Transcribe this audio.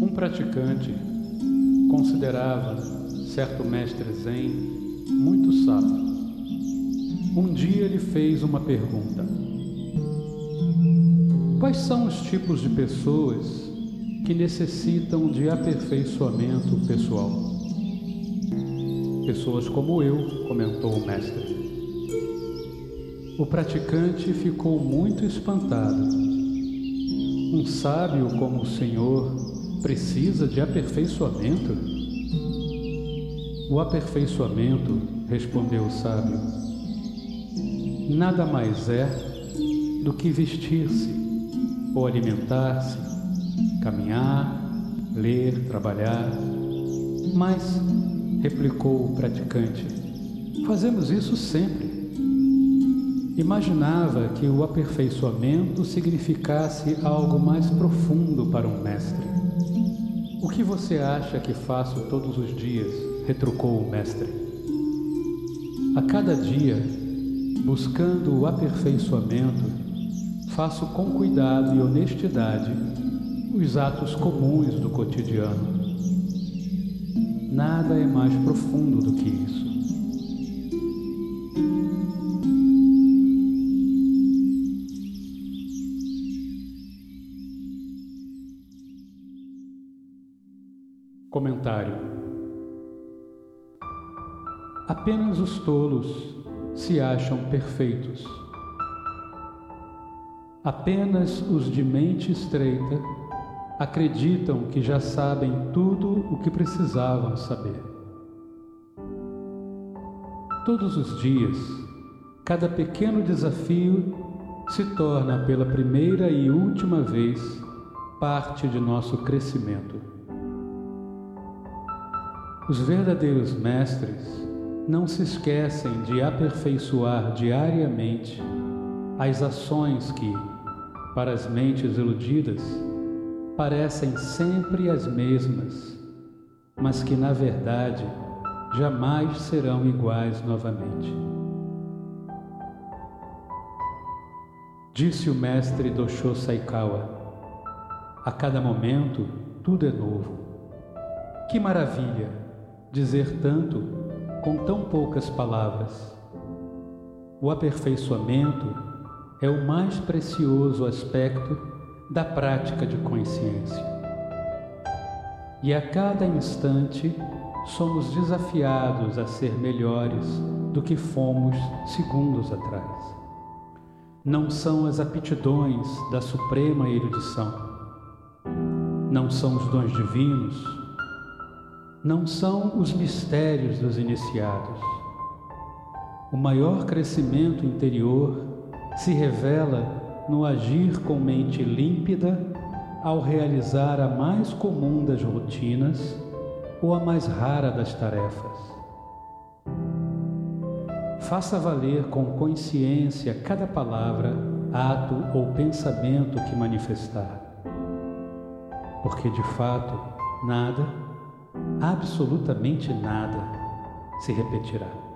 Um praticante considerava certo mestre Zen muito sábio. Um dia ele fez uma pergunta: Quais são os tipos de pessoas que necessitam de aperfeiçoamento pessoal? Pessoas como eu, comentou o mestre. O praticante ficou muito espantado. Um sábio como o Senhor precisa de aperfeiçoamento? O aperfeiçoamento, respondeu o sábio, nada mais é do que vestir-se ou alimentar-se, caminhar, ler, trabalhar. Mas, replicou o praticante, fazemos isso sempre. Imaginava que o aperfeiçoamento significasse algo mais profundo para um mestre. O que você acha que faço todos os dias? retrucou o mestre. A cada dia, buscando o aperfeiçoamento, faço com cuidado e honestidade os atos comuns do cotidiano. Nada é mais profundo do que isso. Comentário: Apenas os tolos se acham perfeitos. Apenas os de mente estreita acreditam que já sabem tudo o que precisavam saber. Todos os dias, cada pequeno desafio se torna pela primeira e última vez parte de nosso crescimento. Os verdadeiros mestres não se esquecem de aperfeiçoar diariamente as ações que, para as mentes iludidas, parecem sempre as mesmas, mas que na verdade jamais serão iguais novamente. Disse o mestre Dosho Saikawa: A cada momento tudo é novo. Que maravilha! Dizer tanto com tão poucas palavras. O aperfeiçoamento é o mais precioso aspecto da prática de consciência. E a cada instante somos desafiados a ser melhores do que fomos segundos atrás. Não são as aptidões da suprema erudição, não são os dons divinos não são os mistérios dos iniciados. O maior crescimento interior se revela no agir com mente límpida ao realizar a mais comum das rotinas ou a mais rara das tarefas. Faça valer com consciência cada palavra, ato ou pensamento que manifestar, porque de fato nada absolutamente nada se repetirá.